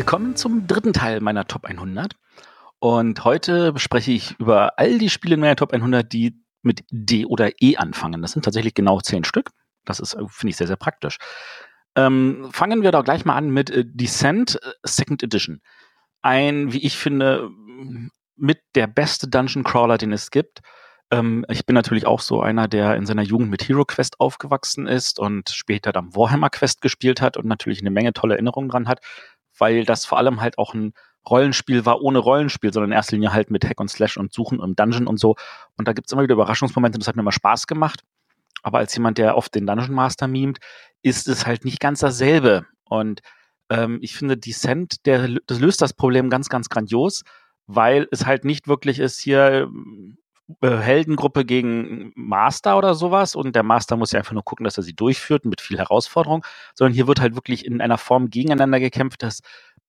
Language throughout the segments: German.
Willkommen zum dritten Teil meiner Top 100. Und heute spreche ich über all die Spiele in meiner Top 100, die mit D oder E anfangen. Das sind tatsächlich genau zehn Stück. Das ist, finde ich, sehr, sehr praktisch. Ähm, fangen wir doch gleich mal an mit äh, Descent äh, Second Edition. Ein, wie ich finde, mit der beste Dungeon Crawler, den es gibt. Ähm, ich bin natürlich auch so einer, der in seiner Jugend mit Hero Quest aufgewachsen ist und später dann Warhammer Quest gespielt hat und natürlich eine Menge tolle Erinnerungen dran hat, weil das vor allem halt auch ein Rollenspiel war ohne Rollenspiel, sondern in erster Linie halt mit Hack und Slash und Suchen im Dungeon und so. Und da gibt's immer wieder Überraschungsmomente und das hat mir immer Spaß gemacht. Aber als jemand, der oft den Dungeon Master mimt, ist es halt nicht ganz dasselbe. Und ähm, ich finde, Descent, der, das löst das Problem ganz, ganz grandios, weil es halt nicht wirklich ist, hier Heldengruppe gegen Master oder sowas. Und der Master muss ja einfach nur gucken, dass er sie durchführt mit viel Herausforderung, sondern hier wird halt wirklich in einer Form gegeneinander gekämpft, dass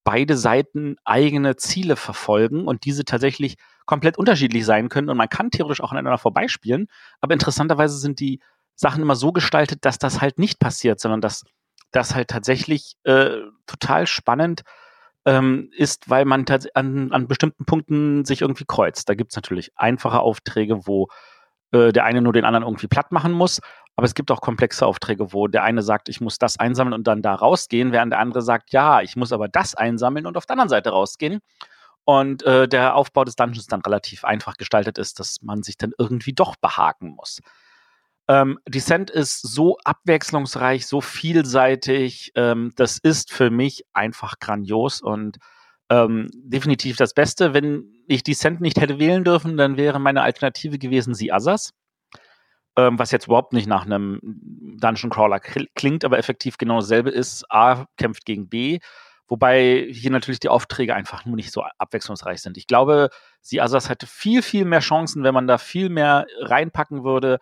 beide Seiten eigene Ziele verfolgen und diese tatsächlich komplett unterschiedlich sein können. Und man kann theoretisch auch aneinander vorbeispielen, aber interessanterweise sind die Sachen immer so gestaltet, dass das halt nicht passiert, sondern dass das halt tatsächlich äh, total spannend ähm, ist, weil man an, an bestimmten Punkten sich irgendwie kreuzt. Da gibt es natürlich einfache Aufträge, wo äh, der eine nur den anderen irgendwie platt machen muss, aber es gibt auch komplexe Aufträge, wo der eine sagt, ich muss das einsammeln und dann da rausgehen, während der andere sagt, ja, ich muss aber das einsammeln und auf der anderen Seite rausgehen. Und äh, der Aufbau des Dungeons dann relativ einfach gestaltet ist, dass man sich dann irgendwie doch behaken muss. Ähm, Descent ist so abwechslungsreich, so vielseitig. Ähm, das ist für mich einfach grandios und ähm, definitiv das Beste. Wenn ich Descent nicht hätte wählen dürfen, dann wäre meine Alternative gewesen The Others. Ähm, was jetzt überhaupt nicht nach einem Dungeon Crawler klingt, aber effektiv genau dasselbe ist. A kämpft gegen B, wobei hier natürlich die Aufträge einfach nur nicht so abwechslungsreich sind. Ich glaube, The Others hätte viel, viel mehr Chancen, wenn man da viel mehr reinpacken würde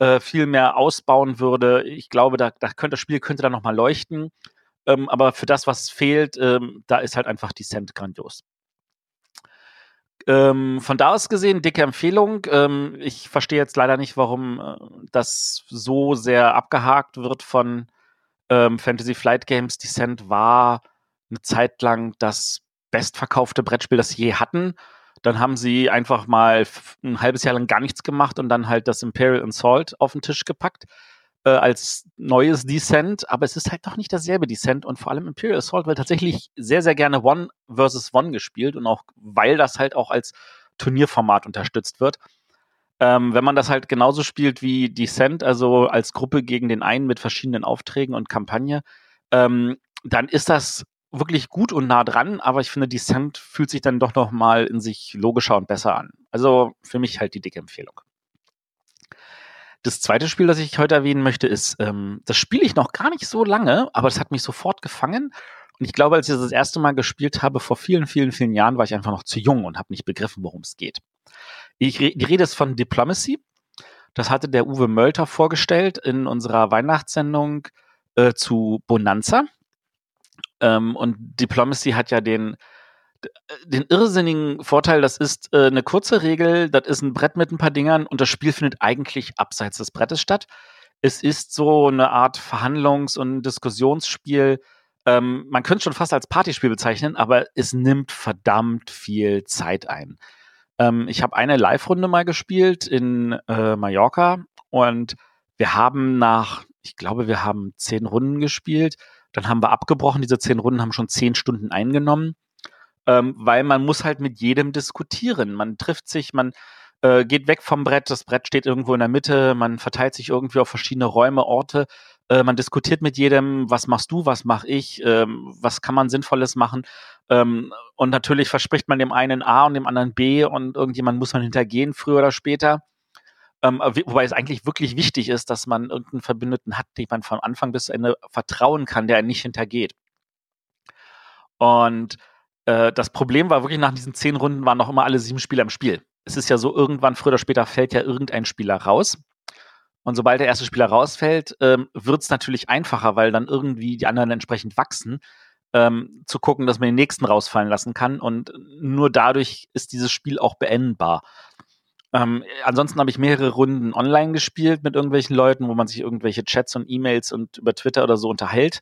äh, viel mehr ausbauen würde. Ich glaube, da, da könnte das Spiel könnte da noch mal leuchten. Ähm, aber für das, was fehlt, ähm, da ist halt einfach Descent grandios. Ähm, von da aus gesehen, dicke Empfehlung. Ähm, ich verstehe jetzt leider nicht, warum äh, das so sehr abgehakt wird von ähm, Fantasy Flight Games. Descent war eine Zeit lang das bestverkaufte Brettspiel, das sie je hatten. Dann haben sie einfach mal ein halbes Jahr lang gar nichts gemacht und dann halt das Imperial Assault auf den Tisch gepackt äh, als neues Descent, aber es ist halt doch nicht dasselbe Descent und vor allem Imperial Assault wird tatsächlich sehr, sehr gerne One versus One gespielt und auch weil das halt auch als Turnierformat unterstützt wird. Ähm, wenn man das halt genauso spielt wie Descent, also als Gruppe gegen den einen mit verschiedenen Aufträgen und Kampagne, ähm, dann ist das wirklich gut und nah dran, aber ich finde, Descent fühlt sich dann doch noch mal in sich logischer und besser an. Also für mich halt die dicke Empfehlung. Das zweite Spiel, das ich heute erwähnen möchte, ist, ähm, das spiele ich noch gar nicht so lange, aber es hat mich sofort gefangen. Und ich glaube, als ich das, erste Mal gespielt habe, vor vielen, vielen, vielen Jahren, war ich einfach noch zu jung und habe nicht begriffen, worum es geht. Ich, die Rede ist von Diplomacy. Das hatte der Uwe Mölter vorgestellt in unserer Weihnachtssendung äh, zu Bonanza. Ähm, und Diplomacy hat ja den, den irrsinnigen Vorteil, das ist äh, eine kurze Regel, das ist ein Brett mit ein paar Dingern und das Spiel findet eigentlich abseits des Brettes statt. Es ist so eine Art Verhandlungs- und Diskussionsspiel. Ähm, man könnte es schon fast als Partyspiel bezeichnen, aber es nimmt verdammt viel Zeit ein. Ähm, ich habe eine Live-Runde mal gespielt in äh, Mallorca und wir haben nach, ich glaube, wir haben zehn Runden gespielt dann haben wir abgebrochen. Diese zehn Runden haben schon zehn Stunden eingenommen, ähm, weil man muss halt mit jedem diskutieren. Man trifft sich, man äh, geht weg vom Brett, das Brett steht irgendwo in der Mitte, man verteilt sich irgendwie auf verschiedene Räume, Orte. Äh, man diskutiert mit jedem, was machst du, was mache ich, ähm, was kann man Sinnvolles machen. Ähm, und natürlich verspricht man dem einen A und dem anderen B und irgendjemand muss man hintergehen, früher oder später. Ähm, wobei es eigentlich wirklich wichtig ist, dass man irgendeinen Verbündeten hat, den man von Anfang bis Ende vertrauen kann, der einen nicht hintergeht. Und äh, das Problem war wirklich, nach diesen zehn Runden waren noch immer alle sieben Spieler im Spiel. Es ist ja so, irgendwann, früher oder später, fällt ja irgendein Spieler raus. Und sobald der erste Spieler rausfällt, ähm, wird es natürlich einfacher, weil dann irgendwie die anderen entsprechend wachsen, ähm, zu gucken, dass man den nächsten rausfallen lassen kann. Und nur dadurch ist dieses Spiel auch beendbar. Ähm, ansonsten habe ich mehrere Runden online gespielt mit irgendwelchen Leuten, wo man sich irgendwelche Chats und E-Mails und über Twitter oder so unterhält.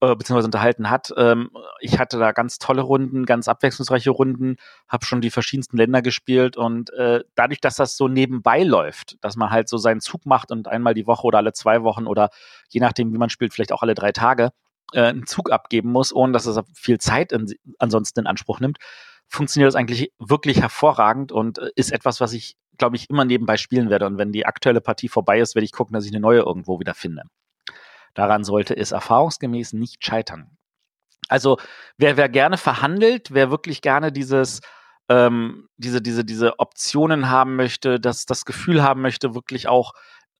äh, beziehungsweise unterhalten hat. Ähm, ich hatte da ganz tolle Runden, ganz abwechslungsreiche Runden, habe schon die verschiedensten Länder gespielt und äh, dadurch, dass das so nebenbei läuft, dass man halt so seinen Zug macht und einmal die Woche oder alle zwei Wochen oder je nachdem, wie man spielt, vielleicht auch alle drei Tage äh, einen Zug abgeben muss, ohne dass es viel Zeit in, ansonsten in Anspruch nimmt, funktioniert das eigentlich wirklich hervorragend und äh, ist etwas, was ich, glaube ich, immer nebenbei spielen werde. Und wenn die aktuelle Partie vorbei ist, werde ich gucken, dass ich eine neue irgendwo wieder finde. Daran sollte es erfahrungsgemäß nicht scheitern. Also wer, wer gerne verhandelt, wer wirklich gerne dieses ähm, diese, diese, diese Optionen haben möchte, dass das Gefühl haben möchte, wirklich auch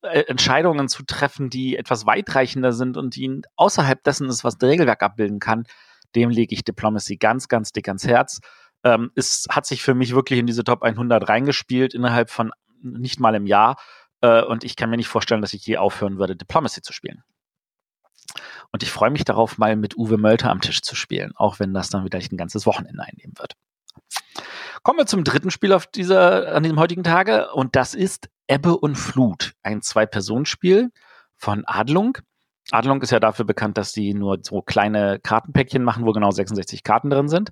äh, Entscheidungen zu treffen, die etwas weitreichender sind und die außerhalb dessen ist, was das Regelwerk abbilden kann, dem lege ich Diplomacy ganz, ganz dick ans Herz. Ähm, es hat sich für mich wirklich in diese Top 100 reingespielt innerhalb von nicht mal im Jahr. Äh, und ich kann mir nicht vorstellen, dass ich je aufhören würde, Diplomacy zu spielen. Und ich freue mich darauf, mal mit Uwe Mölter am Tisch zu spielen, auch wenn das dann wieder ein ganzes Wochenende einnehmen wird. Kommen wir zum dritten Spiel auf dieser, an diesem heutigen Tage und das ist Ebbe und Flut, ein Zwei-Personen-Spiel von Adlung. Adlung ist ja dafür bekannt, dass sie nur so kleine Kartenpäckchen machen, wo genau 66 Karten drin sind.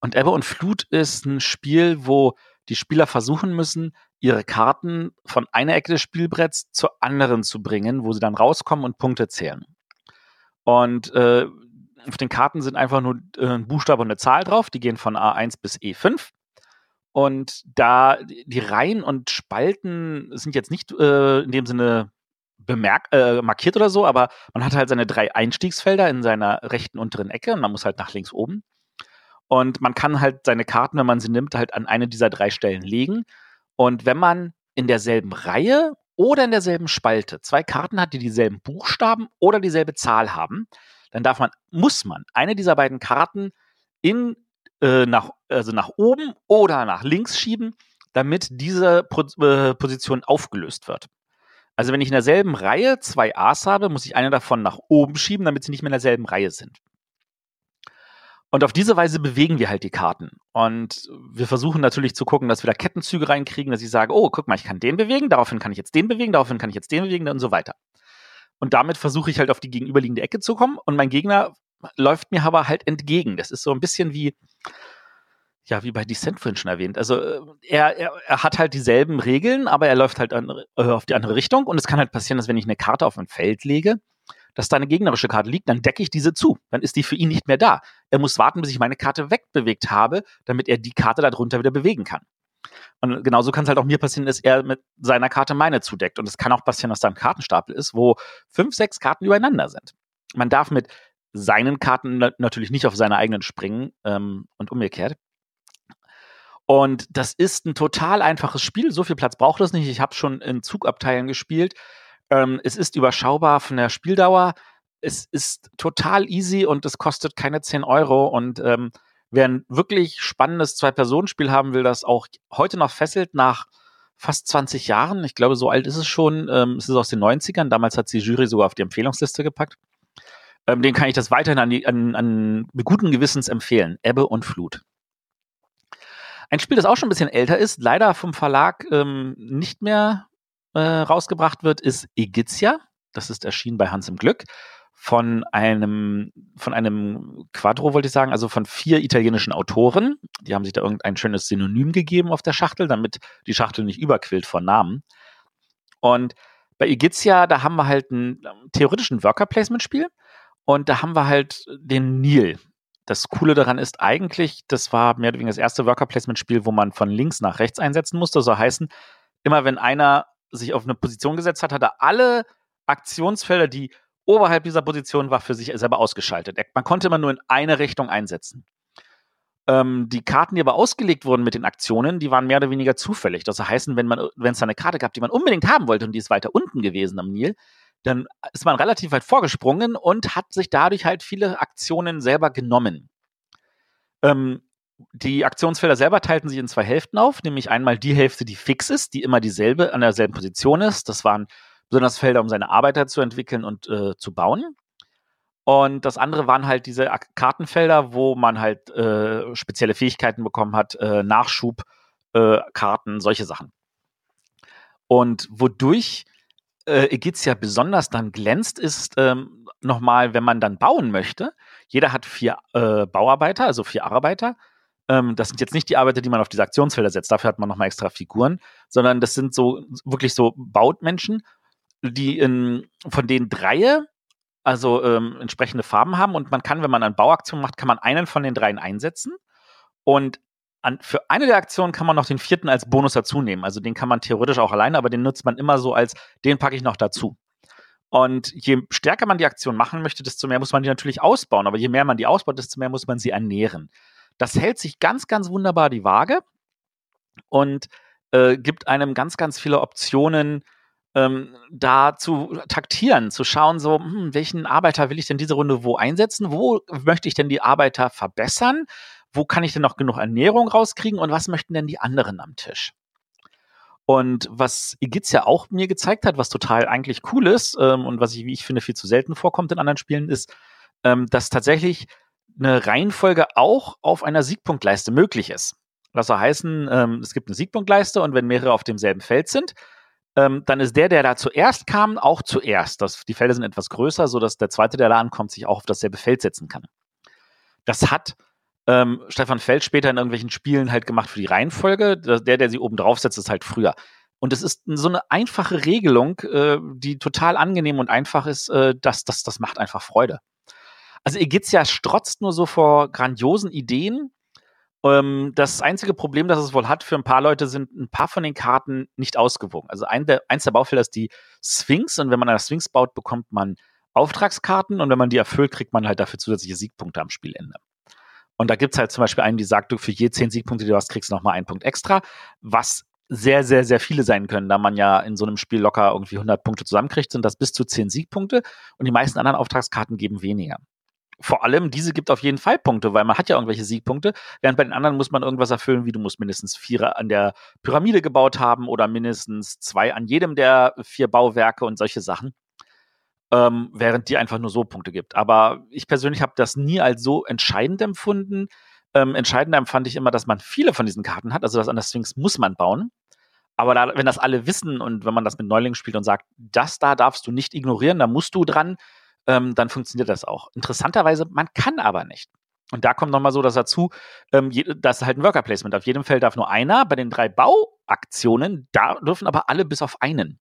Und Ebbe und Flut ist ein Spiel, wo die Spieler versuchen müssen, ihre Karten von einer Ecke des Spielbretts zur anderen zu bringen, wo sie dann rauskommen und Punkte zählen. Und äh, auf den Karten sind einfach nur äh, ein Buchstabe und eine Zahl drauf. Die gehen von A1 bis E5. Und da die Reihen und Spalten sind jetzt nicht äh, in dem Sinne bemerkt, äh, markiert oder so, aber man hat halt seine drei Einstiegsfelder in seiner rechten unteren Ecke und man muss halt nach links oben. Und man kann halt seine Karten, wenn man sie nimmt, halt an eine dieser drei Stellen legen. Und wenn man in derselben Reihe oder in derselben Spalte zwei Karten hat, die dieselben Buchstaben oder dieselbe Zahl haben, dann darf man, muss man eine dieser beiden Karten in, äh, nach, also nach oben oder nach links schieben, damit diese po äh, Position aufgelöst wird. Also wenn ich in derselben Reihe zwei A's habe, muss ich eine davon nach oben schieben, damit sie nicht mehr in derselben Reihe sind. Und auf diese Weise bewegen wir halt die Karten. Und wir versuchen natürlich zu gucken, dass wir da Kettenzüge reinkriegen, dass ich sage, oh, guck mal, ich kann den bewegen, daraufhin kann ich jetzt den bewegen, daraufhin kann ich jetzt den bewegen und so weiter. Und damit versuche ich halt auf die gegenüberliegende Ecke zu kommen. Und mein Gegner läuft mir aber halt entgegen. Das ist so ein bisschen wie, ja, wie bei Descent vorhin schon erwähnt. Also äh, er, er, er hat halt dieselben Regeln, aber er läuft halt an, äh, auf die andere Richtung. Und es kann halt passieren, dass wenn ich eine Karte auf ein Feld lege, dass da eine gegnerische Karte liegt, dann decke ich diese zu. Dann ist die für ihn nicht mehr da. Er muss warten, bis ich meine Karte wegbewegt habe, damit er die Karte darunter wieder bewegen kann. Und genauso kann es halt auch mir passieren, dass er mit seiner Karte meine zudeckt. Und es kann auch passieren, dass da ein Kartenstapel ist, wo fünf, sechs Karten übereinander sind. Man darf mit seinen Karten natürlich nicht auf seine eigenen springen ähm, und umgekehrt. Und das ist ein total einfaches Spiel. So viel Platz braucht es nicht. Ich habe schon in Zugabteilen gespielt. Ähm, es ist überschaubar von der Spieldauer. Es ist total easy und es kostet keine 10 Euro. Und ähm, wer ein wirklich spannendes Zwei-Personen-Spiel haben will, das auch heute noch fesselt nach fast 20 Jahren, ich glaube, so alt ist es schon, ähm, es ist aus den 90ern, damals hat sie Jury sogar auf die Empfehlungsliste gepackt. Ähm, den kann ich das weiterhin an, die, an, an guten Gewissens empfehlen. Ebbe und Flut. Ein Spiel, das auch schon ein bisschen älter ist, leider vom Verlag ähm, nicht mehr äh, rausgebracht wird, ist Egizia. Das ist erschienen bei Hans im Glück von einem, von einem Quadro, wollte ich sagen, also von vier italienischen Autoren. Die haben sich da irgendein schönes Synonym gegeben auf der Schachtel, damit die Schachtel nicht überquillt von Namen. Und bei Egizia, da haben wir halt einen theoretischen Worker-Placement-Spiel und da haben wir halt den Nil. Das Coole daran ist eigentlich, das war mehr oder weniger das erste Worker-Placement-Spiel, wo man von links nach rechts einsetzen musste. Soll heißen, immer wenn einer sich auf eine Position gesetzt hat, hat er alle Aktionsfelder, die oberhalb dieser Position war, für sich selber ausgeschaltet. Man konnte immer nur in eine Richtung einsetzen. Ähm, die Karten, die aber ausgelegt wurden mit den Aktionen, die waren mehr oder weniger zufällig. Das heißt, wenn wenn es da eine Karte gab, die man unbedingt haben wollte und die ist weiter unten gewesen am Nil, dann ist man relativ weit vorgesprungen und hat sich dadurch halt viele Aktionen selber genommen. Ähm, die Aktionsfelder selber teilten sich in zwei Hälften auf, nämlich einmal die Hälfte, die fix ist, die immer dieselbe an derselben Position ist. Das waren besonders Felder, um seine Arbeiter zu entwickeln und äh, zu bauen. Und das andere waren halt diese Kartenfelder, wo man halt äh, spezielle Fähigkeiten bekommen hat, äh, Nachschub, äh, solche Sachen. Und wodurch äh, Egizia besonders dann glänzt, ist ähm, nochmal, wenn man dann bauen möchte. Jeder hat vier äh, Bauarbeiter, also vier Arbeiter. Ähm, das sind jetzt nicht die Arbeiter, die man auf diese Aktionsfelder setzt. Dafür hat man nochmal extra Figuren, sondern das sind so wirklich so Bautmenschen, die in, von denen Dreie also ähm, entsprechende Farben haben und man kann, wenn man eine Bauaktion macht, kann man einen von den dreien einsetzen und an, für eine der Aktionen kann man noch den vierten als Bonus dazu nehmen. Also den kann man theoretisch auch alleine, aber den nutzt man immer so als, den packe ich noch dazu. Und je stärker man die Aktion machen möchte, desto mehr muss man die natürlich ausbauen. Aber je mehr man die ausbaut, desto mehr muss man sie ernähren. Das hält sich ganz, ganz wunderbar die Waage und äh, gibt einem ganz, ganz viele Optionen, ähm, da zu taktieren, zu schauen, so, hm, welchen Arbeiter will ich denn diese Runde wo einsetzen? Wo möchte ich denn die Arbeiter verbessern? Wo kann ich denn noch genug Ernährung rauskriegen? Und was möchten denn die anderen am Tisch? Und was Igiz ja auch mir gezeigt hat, was total eigentlich cool ist ähm, und was ich, wie ich finde, viel zu selten vorkommt in anderen Spielen, ist, ähm, dass tatsächlich eine Reihenfolge auch auf einer Siegpunktleiste möglich ist. Das soll heißen, ähm, es gibt eine Siegpunktleiste und wenn mehrere auf demselben Feld sind, ähm, dann ist der, der da zuerst kam, auch zuerst. Das, die Felder sind etwas größer, sodass der zweite, der da ankommt, sich auch auf dasselbe Feld setzen kann. Das hat ähm, Stefan Feld später in irgendwelchen Spielen halt gemacht für die Reihenfolge. Der, der sie oben drauf setzt, ist halt früher. Und es ist so eine einfache Regelung, äh, die total angenehm und einfach ist, äh, dass das, das macht einfach Freude. Also Egizia strotzt nur so vor grandiosen Ideen, ähm, das einzige Problem, das es wohl hat für ein paar Leute, sind ein paar von den Karten nicht ausgewogen. Also ein der, eins der Baufelder ist die Sphinx und wenn man eine Sphinx baut, bekommt man Auftragskarten und wenn man die erfüllt, kriegt man halt dafür zusätzliche Siegpunkte am Spielende. Und da gibt es halt zum Beispiel einen, die sagt, du für je zehn Siegpunkte, die du hast, kriegst du nochmal einen Punkt extra, was sehr, sehr, sehr viele sein können, da man ja in so einem Spiel locker irgendwie 100 Punkte zusammenkriegt, sind das bis zu 10 Siegpunkte und die meisten anderen Auftragskarten geben weniger vor allem diese gibt auf jeden Fall Punkte, weil man hat ja irgendwelche Siegpunkte, während bei den anderen muss man irgendwas erfüllen, wie du musst mindestens vier an der Pyramide gebaut haben oder mindestens zwei an jedem der vier Bauwerke und solche Sachen, ähm, während die einfach nur so Punkte gibt. Aber ich persönlich habe das nie als so entscheidend empfunden. Ähm, entscheidender empfand ich immer, dass man viele von diesen Karten hat, also das an der Sphinx muss man bauen. Aber da, wenn das alle wissen und wenn man das mit Neulingen spielt und sagt, das da darfst du nicht ignorieren, da musst du dran, ähm, dann funktioniert das auch. Interessanterweise, man kann aber nicht. Und da kommt nochmal so das dazu, ähm, das ist halt ein Worker Placement. Auf jedem Feld darf nur einer. Bei den drei Bauaktionen, da dürfen aber alle bis auf einen.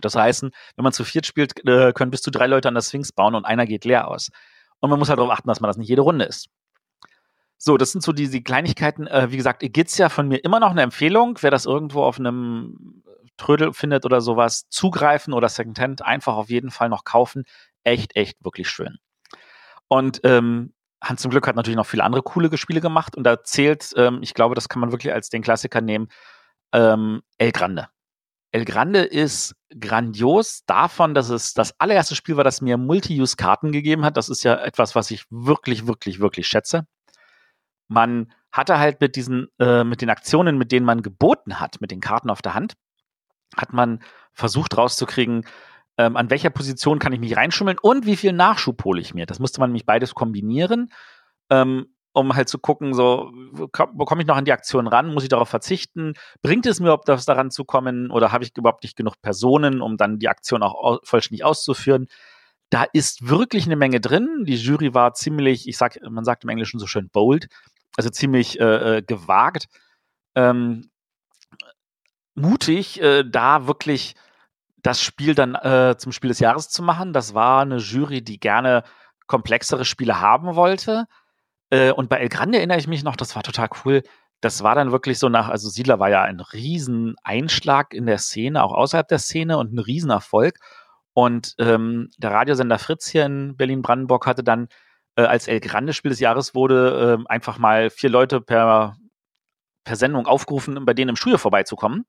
Das heißt, wenn man zu viert spielt, äh, können bis zu drei Leute an der Sphinx bauen und einer geht leer aus. Und man muss halt darauf achten, dass man das nicht jede Runde ist. So, das sind so diese Kleinigkeiten. Äh, wie gesagt, Egizia von mir immer noch eine Empfehlung. Wer das irgendwo auf einem Trödel findet oder sowas, zugreifen oder Secondhand einfach auf jeden Fall noch kaufen echt, echt wirklich schön. Und ähm, Hans zum Glück hat natürlich noch viele andere coole Spiele gemacht und da zählt, ähm, ich glaube, das kann man wirklich als den Klassiker nehmen, ähm, El Grande. El Grande ist grandios davon, dass es das allererste Spiel war, das mir Multi-Use-Karten gegeben hat. Das ist ja etwas, was ich wirklich, wirklich, wirklich schätze. Man hatte halt mit diesen, äh, mit den Aktionen, mit denen man geboten hat, mit den Karten auf der Hand, hat man versucht rauszukriegen, ähm, an welcher Position kann ich mich reinschummeln und wie viel Nachschub hole ich mir. Das musste man nämlich beides kombinieren, ähm, um halt zu gucken, so, bekomme ich noch an die Aktion ran, muss ich darauf verzichten, bringt es mir überhaupt das daran zu kommen oder habe ich überhaupt nicht genug Personen, um dann die Aktion auch vollständig auszuführen. Da ist wirklich eine Menge drin. Die Jury war ziemlich, ich sag, man sagt im Englischen so schön bold, also ziemlich äh, äh gewagt, ähm, mutig, äh, da wirklich das Spiel dann äh, zum Spiel des Jahres zu machen. Das war eine Jury, die gerne komplexere Spiele haben wollte. Äh, und bei El Grande erinnere ich mich noch, das war total cool. Das war dann wirklich so nach, also Siedler war ja ein riesen Einschlag in der Szene, auch außerhalb der Szene und ein Riesenerfolg. Und ähm, der Radiosender Fritz hier in Berlin-Brandenburg hatte dann, äh, als El Grande Spiel des Jahres wurde, äh, einfach mal vier Leute per, per Sendung aufgerufen, bei denen im Studio vorbeizukommen.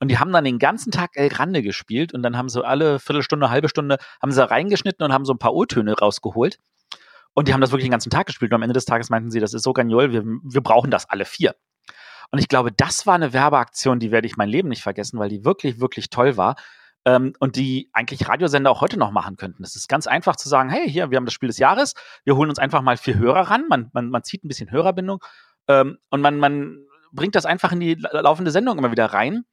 Und die haben dann den ganzen Tag El Grande gespielt und dann haben sie alle Viertelstunde, halbe Stunde, haben sie reingeschnitten und haben so ein paar O-Töne rausgeholt. Und die haben das wirklich den ganzen Tag gespielt. Und am Ende des Tages meinten sie, das ist so genial, wir, wir brauchen das alle vier. Und ich glaube, das war eine Werbeaktion, die werde ich mein Leben nicht vergessen, weil die wirklich, wirklich toll war. Ähm, und die eigentlich Radiosender auch heute noch machen könnten. Es ist ganz einfach zu sagen, hey, hier, wir haben das Spiel des Jahres, wir holen uns einfach mal vier Hörer ran, man, man, man zieht ein bisschen Hörerbindung ähm, und man, man bringt das einfach in die laufende Sendung immer wieder rein.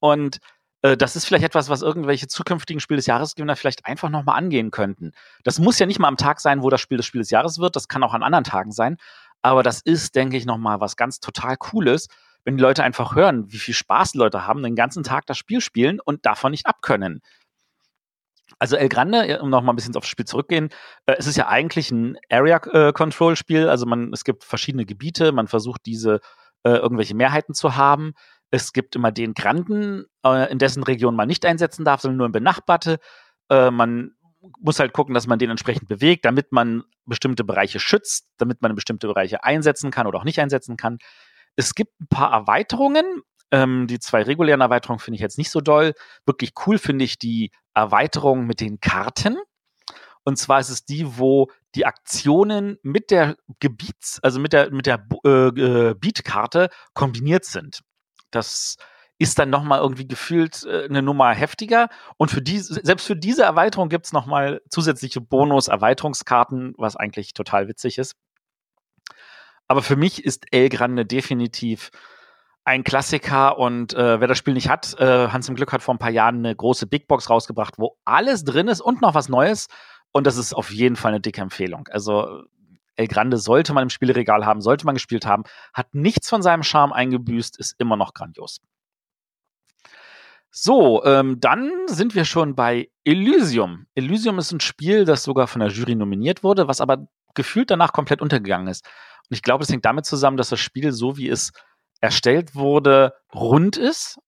Und äh, das ist vielleicht etwas, was irgendwelche zukünftigen Spiel des Jahresgewinner vielleicht einfach nochmal angehen könnten. Das muss ja nicht mal am Tag sein, wo das Spiel des Spiel des Jahres wird, das kann auch an anderen Tagen sein. Aber das ist, denke ich, nochmal was ganz total Cooles, wenn die Leute einfach hören, wie viel Spaß die Leute haben, den ganzen Tag das Spiel spielen und davon nicht abkönnen. Also El Grande, um nochmal ein bisschen aufs Spiel zurückgehen, äh, es ist ja eigentlich ein Area-Control-Spiel. Also man, es gibt verschiedene Gebiete, man versucht diese äh, irgendwelche Mehrheiten zu haben. Es gibt immer den Granden, äh, in dessen Region man nicht einsetzen darf, sondern nur in benachbarte. Äh, man muss halt gucken, dass man den entsprechend bewegt, damit man bestimmte Bereiche schützt, damit man bestimmte Bereiche einsetzen kann oder auch nicht einsetzen kann. Es gibt ein paar Erweiterungen. Ähm, die zwei regulären Erweiterungen finde ich jetzt nicht so doll. Wirklich cool finde ich die Erweiterung mit den Karten. Und zwar ist es die, wo die Aktionen mit der Gebiets-, also mit der, mit der äh, Beatkarte kombiniert sind. Das ist dann nochmal irgendwie gefühlt äh, eine Nummer heftiger. Und für die, selbst für diese Erweiterung gibt es nochmal zusätzliche Bonus-Erweiterungskarten, was eigentlich total witzig ist. Aber für mich ist El Grande definitiv ein Klassiker und äh, wer das Spiel nicht hat, äh, Hans im Glück hat vor ein paar Jahren eine große Big Box rausgebracht, wo alles drin ist und noch was Neues. Und das ist auf jeden Fall eine dicke Empfehlung. Also El Grande sollte man im Spielregal haben, sollte man gespielt haben, hat nichts von seinem Charme eingebüßt, ist immer noch grandios. So, ähm, dann sind wir schon bei Elysium. Elysium ist ein Spiel, das sogar von der Jury nominiert wurde, was aber gefühlt danach komplett untergegangen ist. Und ich glaube, es hängt damit zusammen, dass das Spiel, so wie es erstellt wurde, rund ist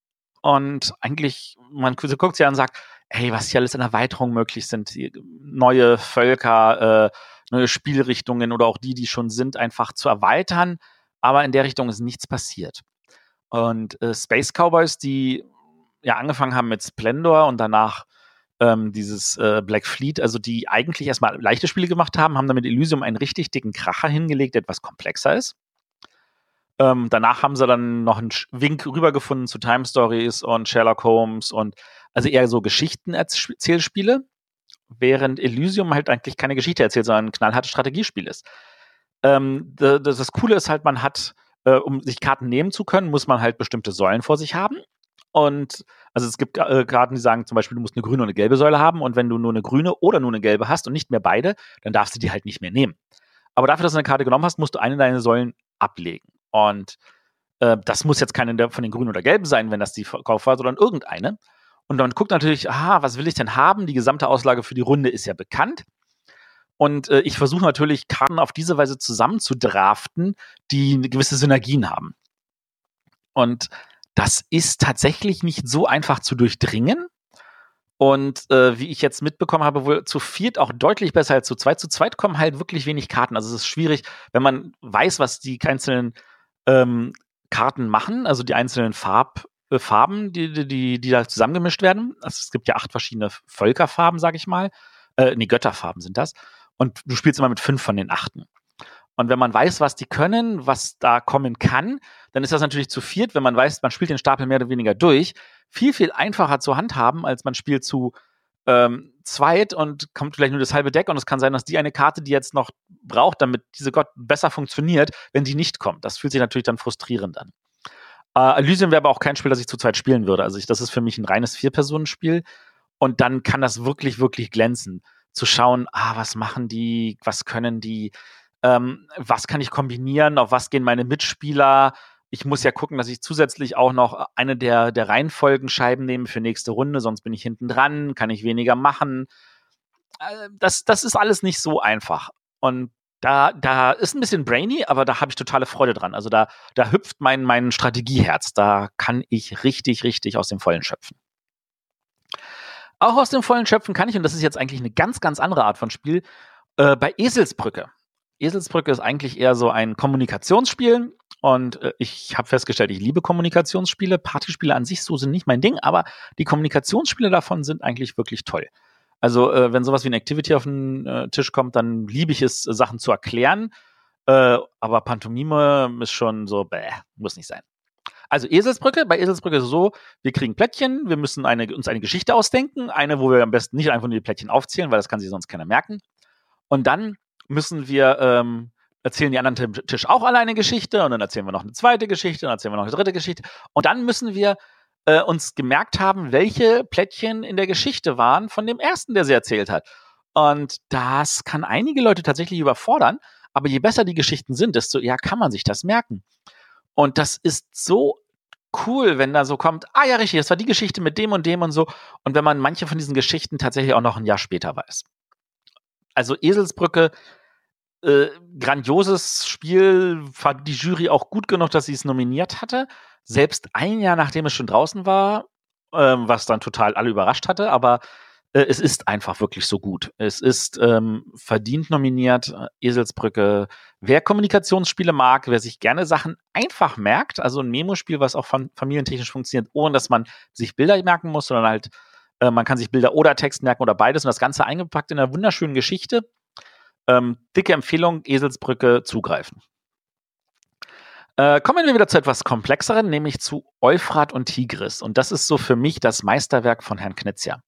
und eigentlich, man guckt sich an und sagt, hey, was hier alles an Erweiterungen möglich sind, neue Völker, äh, neue Spielrichtungen oder auch die, die schon sind, einfach zu erweitern. Aber in der Richtung ist nichts passiert. Und äh, Space Cowboys, die ja angefangen haben mit Splendor und danach ähm, dieses äh, Black Fleet, also die eigentlich erstmal leichte Spiele gemacht haben, haben damit Elysium einen richtig dicken Kracher hingelegt, der etwas komplexer ist. Ähm, danach haben sie dann noch einen Wink rübergefunden zu Time Stories und Sherlock Holmes und also eher so Geschichtenerzählspiele, während Elysium halt eigentlich keine Geschichte erzählt, sondern ein knallhartes Strategiespiel ist. Ähm, das, das Coole ist halt, man hat, äh, um sich Karten nehmen zu können, muss man halt bestimmte Säulen vor sich haben. Und also es gibt äh, Karten, die sagen zum Beispiel, du musst eine grüne und eine gelbe Säule haben. Und wenn du nur eine grüne oder nur eine gelbe hast und nicht mehr beide, dann darfst du die halt nicht mehr nehmen. Aber dafür, dass du eine Karte genommen hast, musst du eine deiner Säulen ablegen. Und äh, das muss jetzt keine von den grünen oder gelben sein, wenn das die Verkauf war, sondern irgendeine. Und dann guckt natürlich, aha, was will ich denn haben? Die gesamte Auslage für die Runde ist ja bekannt. Und äh, ich versuche natürlich, Karten auf diese Weise zusammenzudraften, die gewisse Synergien haben. Und das ist tatsächlich nicht so einfach zu durchdringen. Und äh, wie ich jetzt mitbekommen habe, wohl zu viert auch deutlich besser als zu zweit. Zu zweit kommen halt wirklich wenig Karten. Also es ist schwierig, wenn man weiß, was die einzelnen ähm, Karten machen, also die einzelnen Farb, äh, Farben, die, die, die da zusammengemischt werden. Also es gibt ja acht verschiedene Völkerfarben, sag ich mal. Äh, nee, Götterfarben sind das. Und du spielst immer mit fünf von den achten. Und wenn man weiß, was die können, was da kommen kann, dann ist das natürlich zu viert, wenn man weiß, man spielt den Stapel mehr oder weniger durch, viel, viel einfacher zu handhaben, als man spielt zu ähm, zweit und kommt vielleicht nur das halbe Deck und es kann sein, dass die eine Karte, die jetzt noch braucht, damit diese Gott besser funktioniert, wenn die nicht kommt. Das fühlt sich natürlich dann frustrierend an. Äh, Elysium wäre aber auch kein Spiel, das ich zu zweit spielen würde. Also ich, das ist für mich ein reines Vier-Personen-Spiel und dann kann das wirklich, wirklich glänzen. Zu schauen, ah, was machen die, was können die, ähm, was kann ich kombinieren, auf was gehen meine Mitspieler. Ich muss ja gucken, dass ich zusätzlich auch noch eine der, der Reihenfolgenscheiben nehme für nächste Runde, sonst bin ich hinten dran, kann ich weniger machen. Äh, das, das ist alles nicht so einfach. Und da, da ist ein bisschen brainy, aber da habe ich totale Freude dran. Also da, da hüpft mein, mein Strategieherz. Da kann ich richtig, richtig aus dem Vollen schöpfen. Auch aus dem Vollen schöpfen kann ich, und das ist jetzt eigentlich eine ganz, ganz andere Art von Spiel, äh, bei Eselsbrücke. Eselsbrücke ist eigentlich eher so ein Kommunikationsspiel. Und äh, ich habe festgestellt, ich liebe Kommunikationsspiele. Partyspiele an sich so sind nicht mein Ding, aber die Kommunikationsspiele davon sind eigentlich wirklich toll. Also, äh, wenn sowas wie ein Activity auf den äh, Tisch kommt, dann liebe ich es, Sachen zu erklären. Äh, aber Pantomime ist schon so, bäh, muss nicht sein. Also Eselsbrücke, bei Eselsbrücke ist es so, wir kriegen Plättchen, wir müssen eine, uns eine Geschichte ausdenken, eine, wo wir am besten nicht einfach nur die Plättchen aufzählen, weil das kann sich sonst keiner merken. Und dann müssen wir ähm, erzählen die anderen Tisch auch alle eine Geschichte und dann erzählen wir noch eine zweite Geschichte, dann erzählen wir noch eine dritte Geschichte und dann müssen wir äh, uns gemerkt haben, welche Plättchen in der Geschichte waren von dem ersten, der sie erzählt hat. Und das kann einige Leute tatsächlich überfordern, aber je besser die Geschichten sind, desto eher kann man sich das merken. Und das ist so cool, wenn da so kommt, ah ja, richtig, das war die Geschichte mit dem und dem und so. Und wenn man manche von diesen Geschichten tatsächlich auch noch ein Jahr später weiß. Also Eselsbrücke, äh, grandioses Spiel, fand die Jury auch gut genug, dass sie es nominiert hatte. Selbst ein Jahr nachdem es schon draußen war, äh, was dann total alle überrascht hatte, aber äh, es ist einfach wirklich so gut. Es ist ähm, verdient nominiert, äh, Eselsbrücke. Wer Kommunikationsspiele mag, wer sich gerne Sachen einfach merkt, also ein Memo-Spiel, was auch familientechnisch funktioniert, ohne dass man sich Bilder merken muss, sondern halt, äh, man kann sich Bilder oder Text merken oder beides und das Ganze eingepackt in einer wunderschönen Geschichte. Ähm, dicke Empfehlung, Eselsbrücke zugreifen. Äh, kommen wir wieder zu etwas komplexeren, nämlich zu Euphrat und Tigris. Und das ist so für mich das Meisterwerk von Herrn Knizia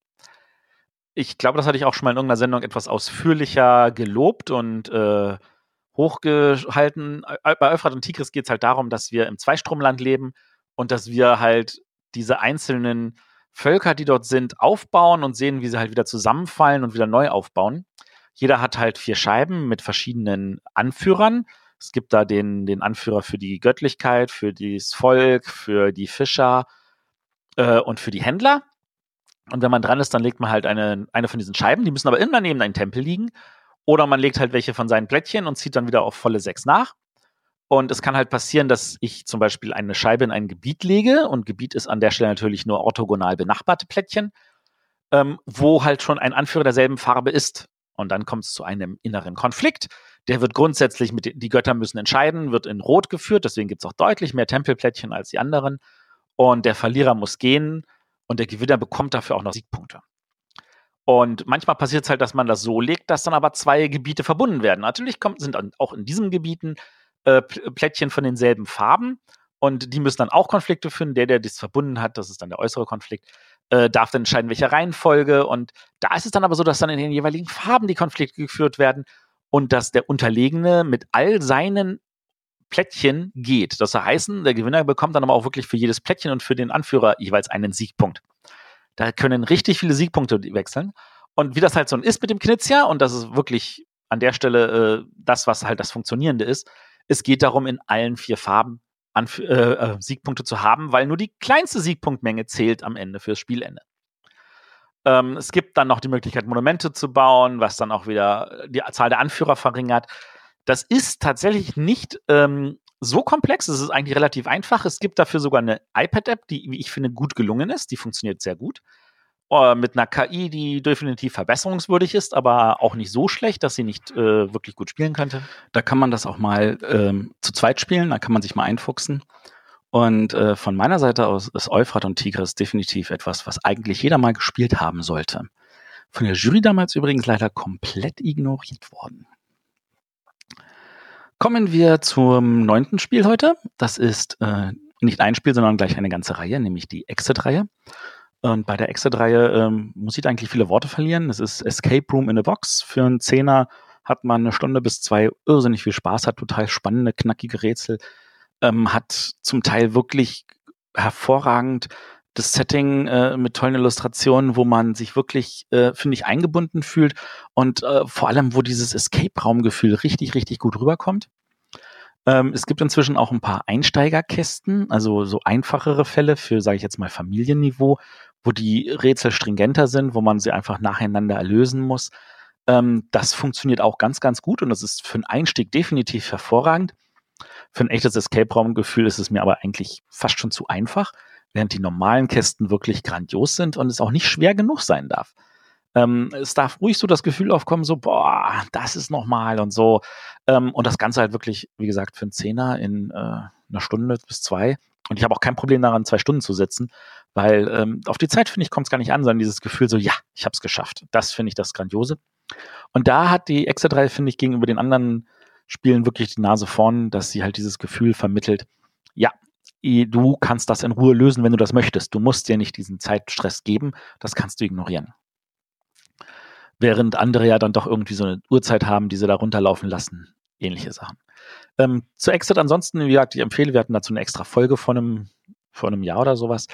ich glaube, das hatte ich auch schon mal in irgendeiner Sendung etwas ausführlicher gelobt und äh, hochgehalten. Bei Euphrat und Tigris geht es halt darum, dass wir im Zweistromland leben und dass wir halt diese einzelnen Völker, die dort sind, aufbauen und sehen, wie sie halt wieder zusammenfallen und wieder neu aufbauen. Jeder hat halt vier Scheiben mit verschiedenen Anführern. Es gibt da den, den Anführer für die Göttlichkeit, für das Volk, für die Fischer äh, und für die Händler. Und wenn man dran ist, dann legt man halt eine, eine von diesen Scheiben, die müssen aber immer neben einem Tempel liegen. Oder man legt halt welche von seinen Plättchen und zieht dann wieder auf volle sechs nach. Und es kann halt passieren, dass ich zum Beispiel eine Scheibe in ein Gebiet lege und Gebiet ist an der Stelle natürlich nur orthogonal benachbarte Plättchen, ähm, wo halt schon ein Anführer derselben Farbe ist. Und dann kommt es zu einem inneren Konflikt. Der wird grundsätzlich mit, die Götter müssen entscheiden, wird in Rot geführt, deswegen gibt es auch deutlich mehr Tempelplättchen als die anderen. Und der Verlierer muss gehen und der Gewinner bekommt dafür auch noch Siegpunkte. Und manchmal passiert es halt, dass man das so legt, dass dann aber zwei Gebiete verbunden werden. Natürlich kommt, sind auch in diesen Gebieten äh, Plättchen von denselben Farben und die müssen dann auch Konflikte führen. Der, der das verbunden hat, das ist dann der äußere Konflikt, äh, darf dann entscheiden, welche Reihenfolge. Und da ist es dann aber so, dass dann in den jeweiligen Farben die Konflikte geführt werden und dass der Unterlegene mit all seinen Plättchen geht. Das heißt, der Gewinner bekommt dann aber auch wirklich für jedes Plättchen und für den Anführer jeweils einen Siegpunkt. Da können richtig viele Siegpunkte wechseln. Und wie das halt so ist mit dem Knizia, und das ist wirklich an der Stelle äh, das, was halt das Funktionierende ist, es geht darum, in allen vier Farben Anf äh, äh, Siegpunkte zu haben, weil nur die kleinste Siegpunktmenge zählt am Ende fürs Spielende. Ähm, es gibt dann noch die Möglichkeit, Monumente zu bauen, was dann auch wieder die Zahl der Anführer verringert. Das ist tatsächlich nicht ähm, so komplex. Es ist eigentlich relativ einfach. Es gibt dafür sogar eine iPad-App, die, wie ich finde, gut gelungen ist. Die funktioniert sehr gut. Uh, mit einer KI, die definitiv verbesserungswürdig ist, aber auch nicht so schlecht, dass sie nicht äh, wirklich gut spielen könnte. Da kann man das auch mal ähm, zu zweit spielen, da kann man sich mal einfuchsen. Und äh, von meiner Seite aus ist Euphrat und Tigris definitiv etwas, was eigentlich jeder mal gespielt haben sollte. Von der Jury damals übrigens leider komplett ignoriert worden. Kommen wir zum neunten Spiel heute. Das ist äh, nicht ein Spiel, sondern gleich eine ganze Reihe, nämlich die Exit-Reihe. Und bei der Exit-Reihe ähm, muss ich eigentlich viele Worte verlieren. Es ist Escape Room in a Box. Für einen Zehner hat man eine Stunde bis zwei irrsinnig viel Spaß, hat total spannende, knackige Rätsel, ähm, hat zum Teil wirklich hervorragend das Setting äh, mit tollen Illustrationen, wo man sich wirklich, äh, finde ich, eingebunden fühlt und äh, vor allem, wo dieses Escape-Raum-Gefühl richtig, richtig gut rüberkommt. Ähm, es gibt inzwischen auch ein paar Einsteigerkästen, also so einfachere Fälle für, sage ich jetzt mal, Familienniveau, wo die Rätsel stringenter sind, wo man sie einfach nacheinander erlösen muss. Ähm, das funktioniert auch ganz, ganz gut und das ist für einen Einstieg definitiv hervorragend. Für ein echtes Escape-Raum-Gefühl ist es mir aber eigentlich fast schon zu einfach während die normalen Kästen wirklich grandios sind und es auch nicht schwer genug sein darf. Ähm, es darf ruhig so das Gefühl aufkommen, so, boah, das ist nochmal und so. Ähm, und das Ganze halt wirklich, wie gesagt, für einen Zehner in äh, einer Stunde bis zwei. Und ich habe auch kein Problem daran, zwei Stunden zu sitzen, weil ähm, auf die Zeit, finde ich, kommt es gar nicht an, sondern dieses Gefühl so, ja, ich habe es geschafft. Das finde ich das Grandiose. Und da hat die Extra 3, finde ich, gegenüber den anderen Spielen wirklich die Nase vorn, dass sie halt dieses Gefühl vermittelt, ja, du kannst das in Ruhe lösen, wenn du das möchtest. Du musst dir nicht diesen Zeitstress geben, das kannst du ignorieren. Während andere ja dann doch irgendwie so eine Uhrzeit haben, die sie da runterlaufen lassen. Ähnliche Sachen. Ähm, zu Exit ansonsten, wie gesagt, ich empfehle, wir hatten dazu eine extra Folge vor einem, vor einem Jahr oder sowas.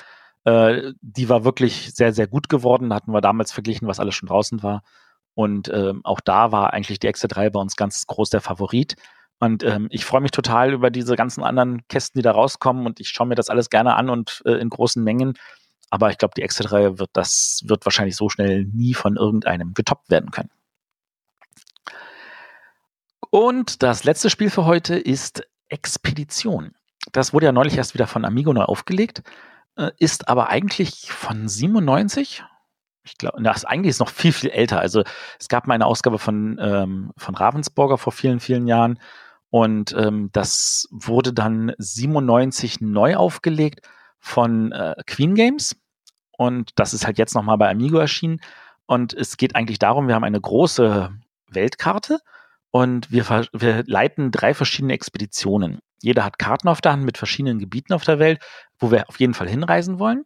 Äh, die war wirklich sehr, sehr gut geworden. Da hatten wir damals verglichen, was alles schon draußen war. Und ähm, auch da war eigentlich die Exe 3 bei uns ganz groß der Favorit. Und ähm, ich freue mich total über diese ganzen anderen Kästen, die da rauskommen. Und ich schaue mir das alles gerne an und äh, in großen Mengen. Aber ich glaube, die Exe 3 wird das wird wahrscheinlich so schnell nie von irgendeinem getoppt werden können. Und das letzte Spiel für heute ist Expedition. Das wurde ja neulich erst wieder von Amigo neu aufgelegt, äh, ist aber eigentlich von 97. Ich glaube, das eigentlich ist noch viel, viel älter. Also es gab mal eine Ausgabe von, ähm, von Ravensburger vor vielen, vielen Jahren und ähm, das wurde dann 97 neu aufgelegt von äh, Queen Games und das ist halt jetzt nochmal bei Amigo erschienen und es geht eigentlich darum, wir haben eine große Weltkarte und wir, wir leiten drei verschiedene Expeditionen. Jeder hat Karten auf der Hand mit verschiedenen Gebieten auf der Welt, wo wir auf jeden Fall hinreisen wollen.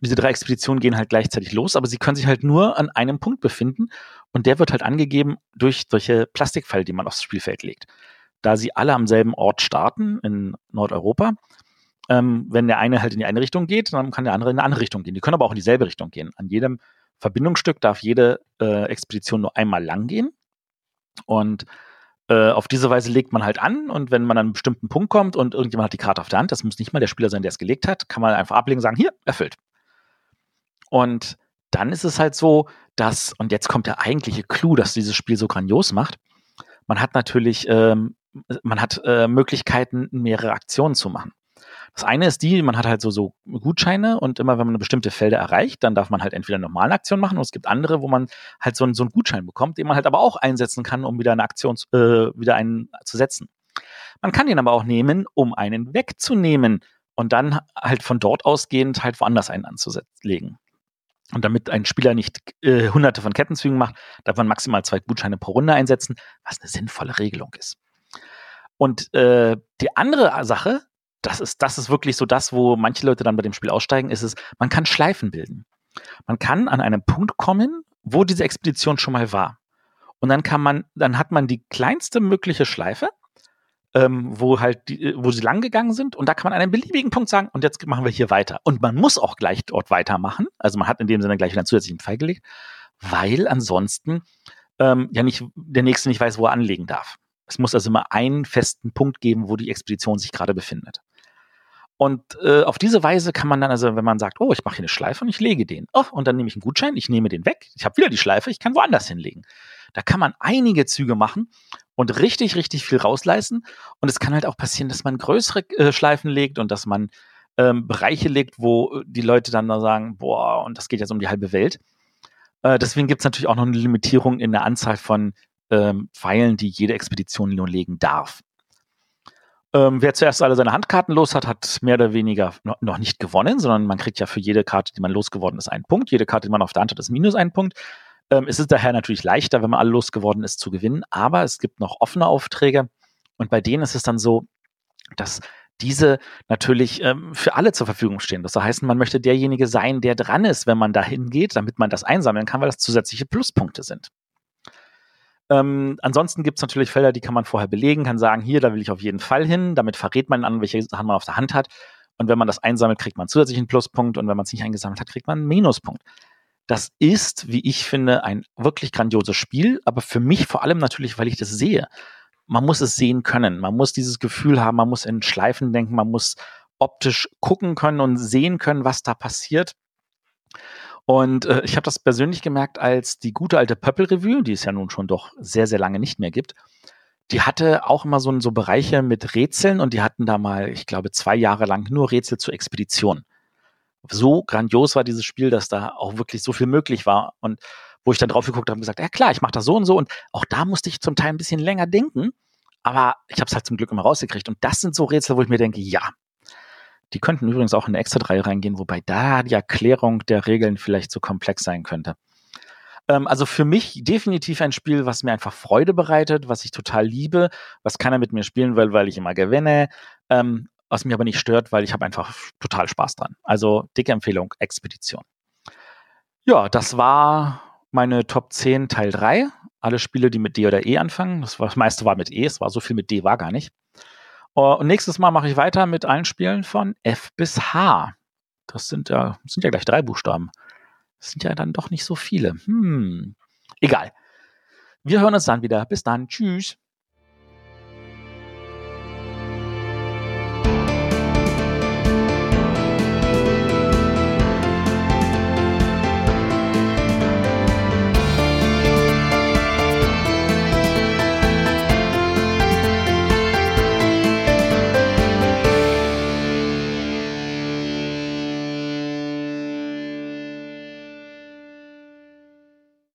Diese drei Expeditionen gehen halt gleichzeitig los, aber sie können sich halt nur an einem Punkt befinden und der wird halt angegeben durch solche Plastikpfeile, die man aufs Spielfeld legt. Da sie alle am selben Ort starten in Nordeuropa, ähm, wenn der eine halt in die eine Richtung geht, dann kann der andere in eine andere Richtung gehen. Die können aber auch in dieselbe Richtung gehen. An jedem Verbindungsstück darf jede äh, Expedition nur einmal lang gehen und äh, auf diese Weise legt man halt an und wenn man an einen bestimmten Punkt kommt und irgendjemand hat die Karte auf der Hand, das muss nicht mal der Spieler sein, der es gelegt hat, kann man einfach ablegen und sagen, hier, erfüllt. Und dann ist es halt so, dass, und jetzt kommt der eigentliche Clou, dass dieses Spiel so grandios macht, man hat natürlich, ähm, man hat äh, Möglichkeiten, mehrere Aktionen zu machen. Das eine ist die, man hat halt so, so Gutscheine und immer wenn man eine bestimmte Felder erreicht, dann darf man halt entweder eine normale Aktion machen und es gibt andere, wo man halt so, einen, so einen Gutschein bekommt, den man halt aber auch einsetzen kann, um wieder eine Aktion äh, wieder einen zu setzen. Man kann den aber auch nehmen, um einen wegzunehmen und dann halt von dort ausgehend halt woanders einen anzulegen. Und damit ein Spieler nicht äh, hunderte von Kettenzügen macht, darf man maximal zwei Gutscheine pro Runde einsetzen, was eine sinnvolle Regelung ist. Und äh, die andere Sache, das ist, das ist wirklich so das, wo manche Leute dann bei dem Spiel aussteigen, ist es, man kann Schleifen bilden. Man kann an einen Punkt kommen, wo diese Expedition schon mal war. Und dann kann man, dann hat man die kleinste mögliche Schleife, ähm, wo halt die, wo sie lang gegangen sind, und da kann man an einem beliebigen Punkt sagen, und jetzt machen wir hier weiter. Und man muss auch gleich dort weitermachen. Also man hat in dem Sinne gleich wieder einen zusätzlichen Pfeil gelegt, weil ansonsten ähm, ja nicht der nächste nicht weiß, wo er anlegen darf. Es muss also immer einen festen Punkt geben, wo die Expedition sich gerade befindet. Und äh, auf diese Weise kann man dann, also wenn man sagt, oh, ich mache hier eine Schleife und ich lege den. Oh, und dann nehme ich einen Gutschein, ich nehme den weg, ich habe wieder die Schleife, ich kann woanders hinlegen. Da kann man einige Züge machen und richtig, richtig viel rausleisten. Und es kann halt auch passieren, dass man größere äh, Schleifen legt und dass man ähm, Bereiche legt, wo die Leute dann da sagen, boah, und das geht jetzt um die halbe Welt. Äh, deswegen gibt es natürlich auch noch eine Limitierung in der Anzahl von ähm, Pfeilen, die jede Expedition nur legen darf. Ähm, wer zuerst alle seine Handkarten los hat, hat mehr oder weniger noch, nicht gewonnen, sondern man kriegt ja für jede Karte, die man losgeworden ist, einen Punkt. Jede Karte, die man auf der Hand hat, ist minus einen Punkt. Ähm, es ist daher natürlich leichter, wenn man alle losgeworden ist, zu gewinnen. Aber es gibt noch offene Aufträge und bei denen ist es dann so, dass diese natürlich ähm, für alle zur Verfügung stehen. Das heißt, man möchte derjenige sein, der dran ist, wenn man dahin geht, damit man das einsammeln kann, weil das zusätzliche Pluspunkte sind. Ähm, ansonsten gibt es natürlich Felder, die kann man vorher belegen, kann sagen, hier, da will ich auf jeden Fall hin. Damit verrät man an, welche Sachen man auf der Hand hat. Und wenn man das einsammelt, kriegt man zusätzlich einen Pluspunkt. Und wenn man es nicht eingesammelt hat, kriegt man einen Minuspunkt. Das ist, wie ich finde, ein wirklich grandioses Spiel, aber für mich vor allem natürlich, weil ich das sehe. Man muss es sehen können. Man muss dieses Gefühl haben, man muss in Schleifen denken, man muss optisch gucken können und sehen können, was da passiert. Und äh, ich habe das persönlich gemerkt, als die gute alte Pöppel Revue, die es ja nun schon doch sehr, sehr lange nicht mehr gibt, die hatte auch immer so, so Bereiche mit Rätseln und die hatten da mal, ich glaube, zwei Jahre lang nur Rätsel zur Expedition. So grandios war dieses Spiel, dass da auch wirklich so viel möglich war. Und wo ich dann drauf geguckt habe und gesagt, ja klar, ich mache das so und so. Und auch da musste ich zum Teil ein bisschen länger denken. Aber ich habe es halt zum Glück immer rausgekriegt. Und das sind so Rätsel, wo ich mir denke, ja, die könnten übrigens auch in eine extra 3 reingehen, wobei da die Erklärung der Regeln vielleicht zu komplex sein könnte. Ähm, also für mich definitiv ein Spiel, was mir einfach Freude bereitet, was ich total liebe, was keiner mit mir spielen will, weil ich immer gewinne, ähm, was mir aber nicht stört, weil ich habe einfach total Spaß dran. Also dicke Empfehlung, Expedition. Ja, das war meine Top 10 Teil 3. Alle Spiele, die mit D oder E anfangen. Das meiste war mit E, es war so viel mit D war gar nicht. Oh, und nächstes Mal mache ich weiter mit allen Spielen von F bis H. Das sind ja, sind ja gleich drei Buchstaben. Das sind ja dann doch nicht so viele. Hm. Egal. Wir hören uns dann wieder. Bis dann. Tschüss.